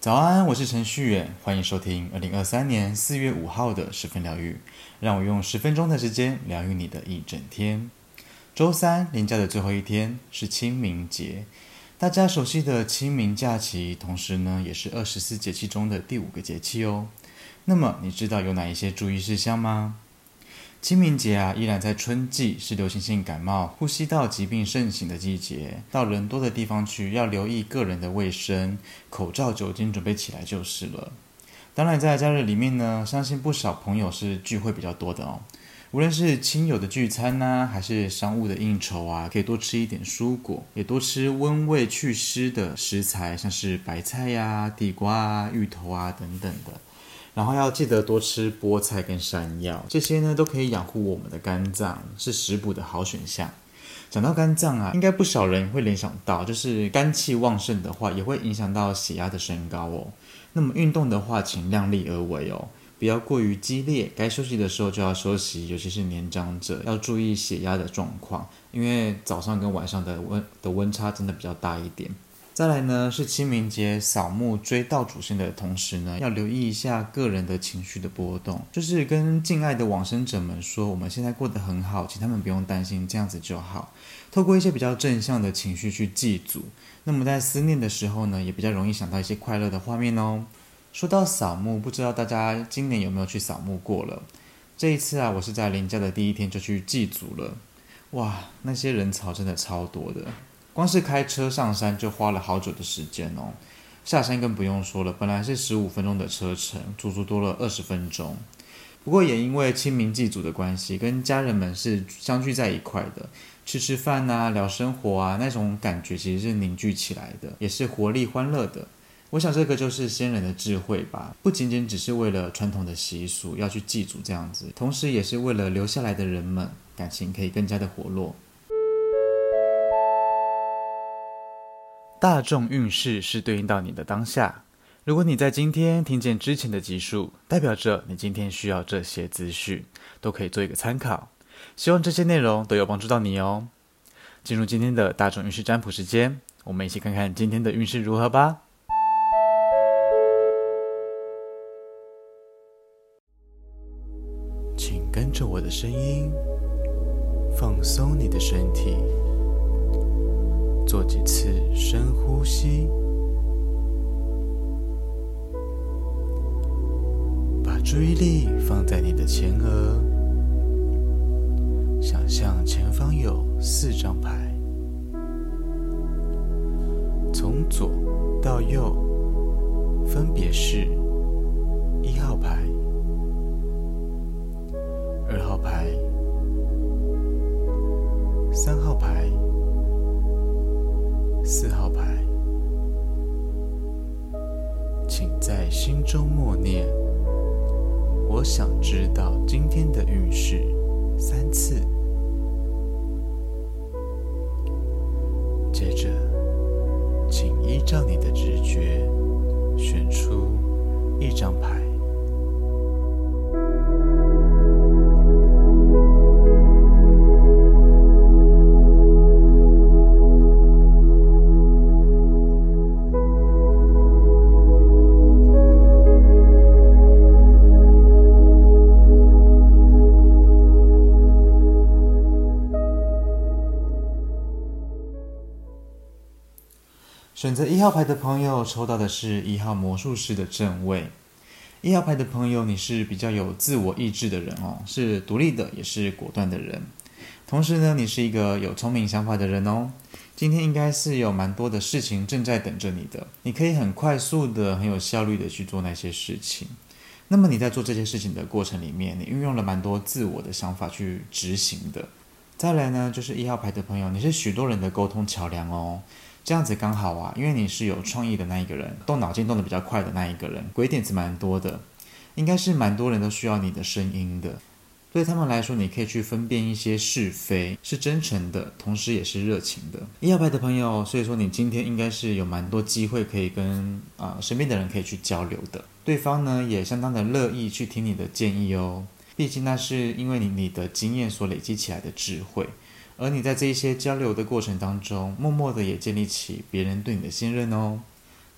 早安，我是程序员，欢迎收听二零二三年四月五号的十分疗愈。让我用十分钟的时间疗愈你的一整天。周三连假的最后一天是清明节，大家熟悉的清明假期，同时呢也是二十四节气中的第五个节气哦。那么你知道有哪一些注意事项吗？清明节啊，依然在春季，是流行性感冒、呼吸道疾病盛行的季节。到人多的地方去，要留意个人的卫生，口罩、酒精准备起来就是了。当然，在假日里面呢，相信不少朋友是聚会比较多的哦。无论是亲友的聚餐呐，还是商务的应酬啊，可以多吃一点蔬果，也多吃温胃祛湿的食材，像是白菜呀、地瓜啊、芋头啊等等的。然后要记得多吃菠菜跟山药，这些呢都可以养护我们的肝脏，是食补的好选项。讲到肝脏啊，应该不少人会联想到，就是肝气旺盛的话，也会影响到血压的升高哦。那么运动的话，请量力而为哦，不要过于激烈。该休息的时候就要休息，尤其是年长者要注意血压的状况，因为早上跟晚上的温的温差真的比较大一点。再来呢，是清明节扫墓追悼祖先的同时呢，要留意一下个人的情绪的波动，就是跟敬爱的往生者们说，我们现在过得很好，请他们不用担心，这样子就好。透过一些比较正向的情绪去祭祖，那么在思念的时候呢，也比较容易想到一些快乐的画面哦。说到扫墓，不知道大家今年有没有去扫墓过了？这一次啊，我是在连假的第一天就去祭祖了，哇，那些人潮真的超多的。光是开车上山就花了好久的时间哦，下山更不用说了，本来是十五分钟的车程，足足多了二十分钟。不过也因为清明祭祖的关系，跟家人们是相聚在一块的，吃吃饭啊，聊生活啊，那种感觉其实是凝聚起来的，也是活力欢乐的。我想这个就是先人的智慧吧，不仅仅只是为了传统的习俗要去祭祖这样子，同时也是为了留下来的人们感情可以更加的活络。大众运势是对应到你的当下。如果你在今天听见之前的集数，代表着你今天需要这些资讯，都可以做一个参考。希望这些内容都有帮助到你哦。进入今天的大众运势占卜时间，我们一起看看今天的运势如何吧。请跟着我的声音，放松你的身体。做几次深呼吸，把注意力放在你的前额，想象前方有四张牌，从左到右，分别是一号牌、我想知道今天的运势。”三次。接着，请依照你的直觉选出一张牌。选择一号牌的朋友抽到的是一号魔术师的正位。一号牌的朋友，你是比较有自我意志的人哦，是独立的，也是果断的人。同时呢，你是一个有聪明想法的人哦。今天应该是有蛮多的事情正在等着你的，你可以很快速的、很有效率的去做那些事情。那么你在做这些事情的过程里面，你运用了蛮多自我的想法去执行的。再来呢，就是一号牌的朋友，你是许多人的沟通桥梁哦。这样子刚好啊，因为你是有创意的那一个人，动脑筋动得比较快的那一个人，鬼点子蛮多的，应该是蛮多人都需要你的声音的。对他们来说，你可以去分辨一些是非，是真诚的，同时也是热情的。一号牌的朋友，所以说你今天应该是有蛮多机会可以跟啊、身边的人可以去交流的，对方呢也相当的乐意去听你的建议哦，毕竟那是因为你你的经验所累积起来的智慧。而你在这一些交流的过程当中，默默的也建立起别人对你的信任哦。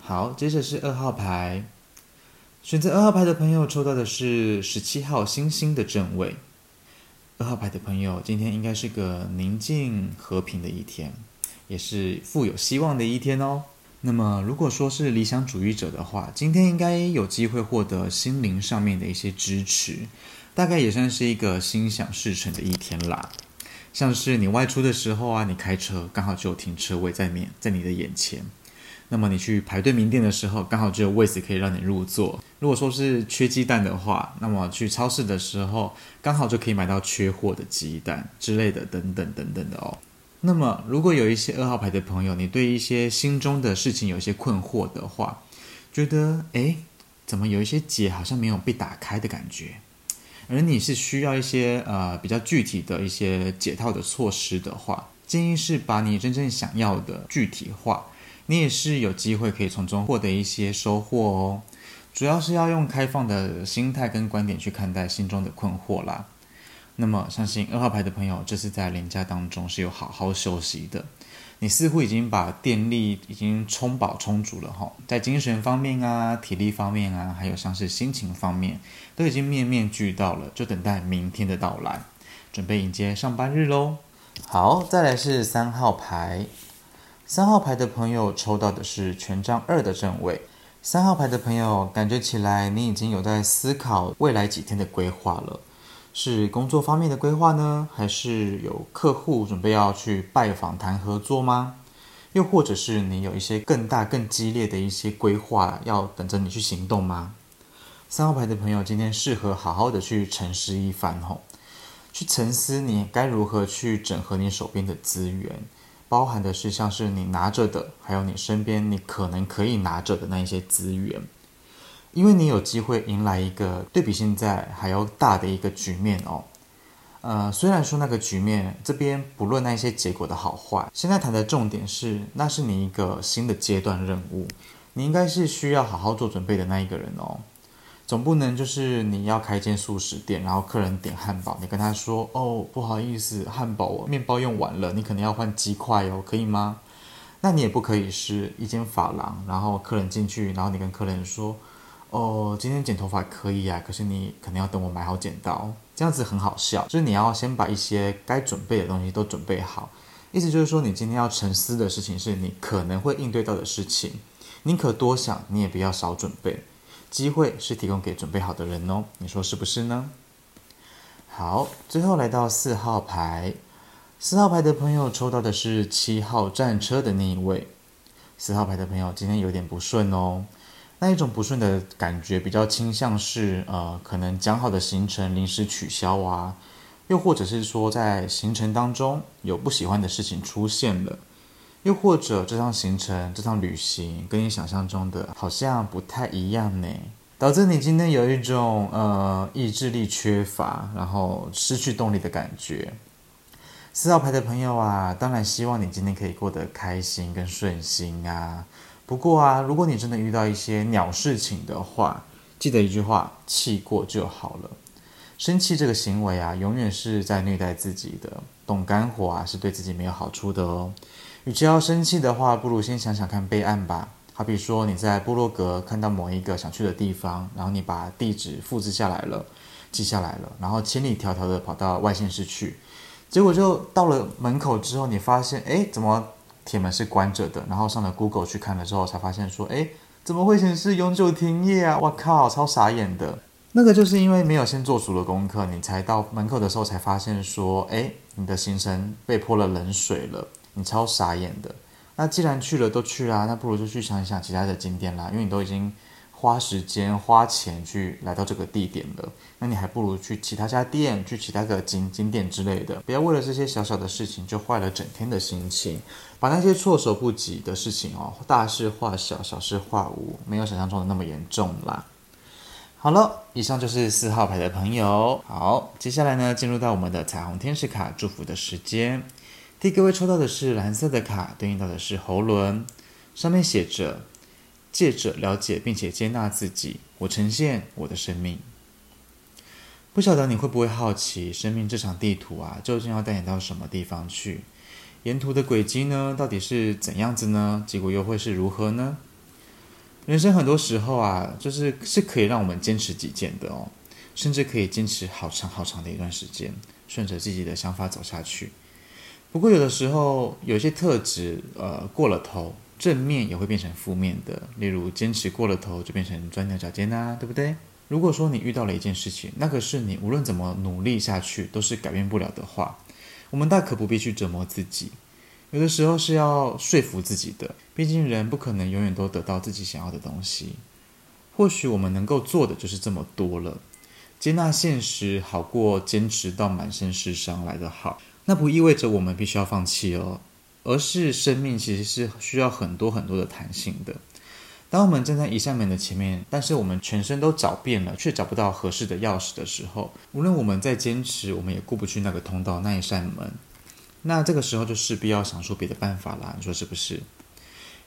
好，接着是二号牌，选择二号牌的朋友抽到的是十七号星星的正位。二号牌的朋友，今天应该是个宁静和平的一天，也是富有希望的一天哦。那么，如果说是理想主义者的话，今天应该有机会获得心灵上面的一些支持，大概也算是一个心想事成的一天啦。像是你外出的时候啊，你开车刚好就有停车位在面，在你的眼前。那么你去排队名店的时候，刚好就有位置可以让你入座。如果说是缺鸡蛋的话，那么去超市的时候，刚好就可以买到缺货的鸡蛋之类的，等等等等的哦。那么如果有一些二号牌的朋友，你对一些心中的事情有一些困惑的话，觉得诶，怎么有一些结好像没有被打开的感觉？而你是需要一些呃比较具体的一些解套的措施的话，建议是把你真正想要的具体化。你也是有机会可以从中获得一些收获哦，主要是要用开放的心态跟观点去看待心中的困惑啦。那么，相信二号牌的朋友，这次在连假当中是有好好休息的。你似乎已经把电力已经充饱充足了哈，在精神方面啊、体力方面啊，还有像是心情方面，都已经面面俱到了，就等待明天的到来，准备迎接上班日喽。好，再来是三号牌。三号牌的朋友抽到的是权杖二的正位。三号牌的朋友，感觉起来你已经有在思考未来几天的规划了，是工作方面的规划呢，还是有客户准备要去拜访谈合作吗？又或者是你有一些更大更激烈的一些规划要等着你去行动吗？三号牌的朋友，今天适合好好的去沉思一番吼，去沉思你该如何去整合你手边的资源。包含的是像是你拿着的，还有你身边你可能可以拿着的那一些资源，因为你有机会迎来一个对比现在还要大的一个局面哦。呃，虽然说那个局面这边不论那些结果的好坏，现在谈的重点是，那是你一个新的阶段任务，你应该是需要好好做准备的那一个人哦。总不能就是你要开间速食店，然后客人点汉堡，你跟他说：“哦，不好意思，汉堡面包用完了，你可能要换鸡块哦，可以吗？”那你也不可以是一间发廊，然后客人进去，然后你跟客人说：“哦，今天剪头发可以啊，可是你可能要等我买好剪刀。”这样子很好笑，就是你要先把一些该准备的东西都准备好。意思就是说，你今天要沉思的事情是你可能会应对到的事情，宁可多想，你也不要少准备。机会是提供给准备好的人哦，你说是不是呢？好，最后来到四号牌，四号牌的朋友抽到的是七号战车的那一位。四号牌的朋友今天有点不顺哦，那一种不顺的感觉比较倾向是呃，可能讲好的行程临时取消啊，又或者是说在行程当中有不喜欢的事情出现了。又或者这趟行程、这趟旅行跟你想象中的好像不太一样呢，导致你今天有一种呃意志力缺乏，然后失去动力的感觉。四号牌的朋友啊，当然希望你今天可以过得开心跟顺心啊。不过啊，如果你真的遇到一些鸟事情的话，记得一句话：气过就好了。生气这个行为啊，永远是在虐待自己的。动肝火啊，是对自己没有好处的哦。与其要生气的话，不如先想想看备案吧。好比说你在部落格看到某一个想去的地方，然后你把地址复制下来了，记下来了，然后千里迢迢的跑到外县市去，结果就到了门口之后，你发现，哎，怎么铁门是关着的？然后上了 Google 去看了之后，才发现说，哎，怎么会显示永久停业啊？我靠，超傻眼的。那个就是因为没有先做足了功课，你才到门口的时候才发现说，哎，你的行程被泼了冷水了。你超傻眼的，那既然去了都去啊，那不如就去想一想其他的景点啦。因为你都已经花时间花钱去来到这个地点了，那你还不如去其他家店，去其他个景景点之类的。不要为了这些小小的事情就坏了整天的心情，把那些措手不及的事情哦，大事化小，小事化无，没有想象中的那么严重啦。好了，以上就是四号牌的朋友。好，接下来呢，进入到我们的彩虹天使卡祝福的时间。替各位抽到的是蓝色的卡，对应到的是喉轮，上面写着：“借着了解并且接纳自己，我呈现我的生命。”不晓得你会不会好奇，生命这场地图啊，究竟要带你到什么地方去？沿途的轨迹呢，到底是怎样子呢？结果又会是如何呢？人生很多时候啊，就是是可以让我们坚持己见的哦，甚至可以坚持好长好长的一段时间，顺着自己的想法走下去。不过有的时候，有些特质，呃，过了头，正面也会变成负面的。例如，坚持过了头，就变成钻牛角尖呐，对不对？如果说你遇到了一件事情，那个是你无论怎么努力下去都是改变不了的话，我们大可不必去折磨自己。有的时候是要说服自己的，毕竟人不可能永远都得到自己想要的东西。或许我们能够做的就是这么多了，接纳现实好过坚持到满身是伤来得好。那不意味着我们必须要放弃哦，而是生命其实是需要很多很多的弹性的。当我们站在一扇门的前面，但是我们全身都找遍了，却找不到合适的钥匙的时候，无论我们再坚持，我们也过不去那个通道那一扇门。那这个时候就势必要想出别的办法啦，你说是不是？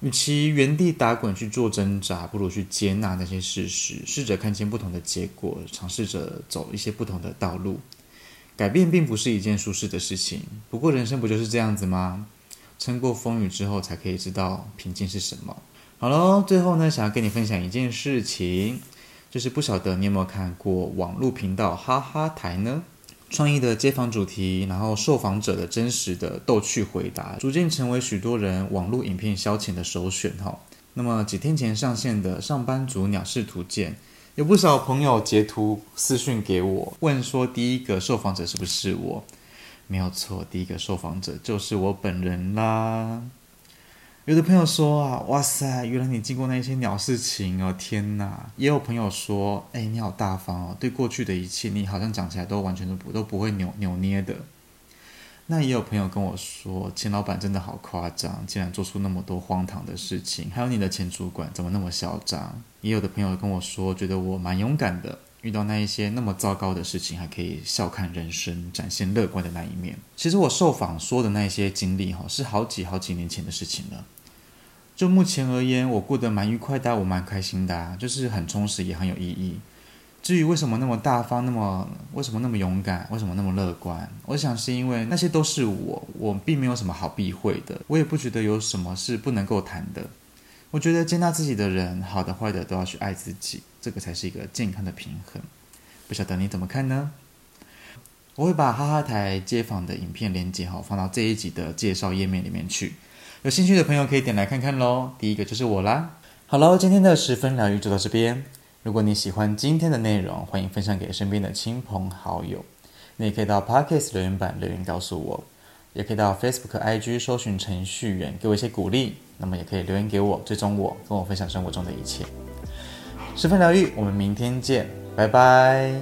与其原地打滚去做挣扎，不如去接纳那些事实，试着看见不同的结果，尝试着走一些不同的道路。改变并不是一件舒适的事情，不过人生不就是这样子吗？撑过风雨之后，才可以知道平静是什么。好喽，最后呢，想要跟你分享一件事情，就是不晓得你有没有看过网络频道哈哈台呢？创意的街访主题，然后受访者的真实的逗趣回答，逐渐成为许多人网络影片消遣的首选哈。那么几天前上线的上班族鸟事图鉴。有不少朋友截图私讯给我，问说第一个受访者是不是我？没有错，第一个受访者就是我本人啦。有的朋友说啊，哇塞，原来你经过那些鸟事情哦，天哪！也有朋友说，哎，你好大方哦，对过去的一切，你好像讲起来都完全都不都不会扭扭捏的。那也有朋友跟我说，钱老板真的好夸张，竟然做出那么多荒唐的事情。还有你的前主管怎么那么嚣张？也有的朋友跟我说，觉得我蛮勇敢的，遇到那一些那么糟糕的事情，还可以笑看人生，展现乐观的那一面。其实我受访说的那些经历，哈，是好几好几年前的事情了。就目前而言，我过得蛮愉快的，我蛮开心的，就是很充实，也很有意义。至于为什么那么大方，那么为什么那么勇敢，为什么那么乐观？我想是因为那些都是我，我并没有什么好避讳的，我也不觉得有什么是不能够谈的。我觉得接纳自己的人，好的坏的都要去爱自己，这个才是一个健康的平衡。不晓得你怎么看呢？我会把哈哈台街访的影片连接好放到这一集的介绍页面里面去，有兴趣的朋友可以点来看看喽。第一个就是我啦。好喽，今天的十分疗愈就到这边。如果你喜欢今天的内容，欢迎分享给身边的亲朋好友。你也可以到 Podcast 留言板留言告诉我，也可以到 Facebook、IG 搜寻程序员，给我一些鼓励。那么也可以留言给我，追踪我，跟我分享生活中的一切。十分疗愈，我们明天见，拜拜。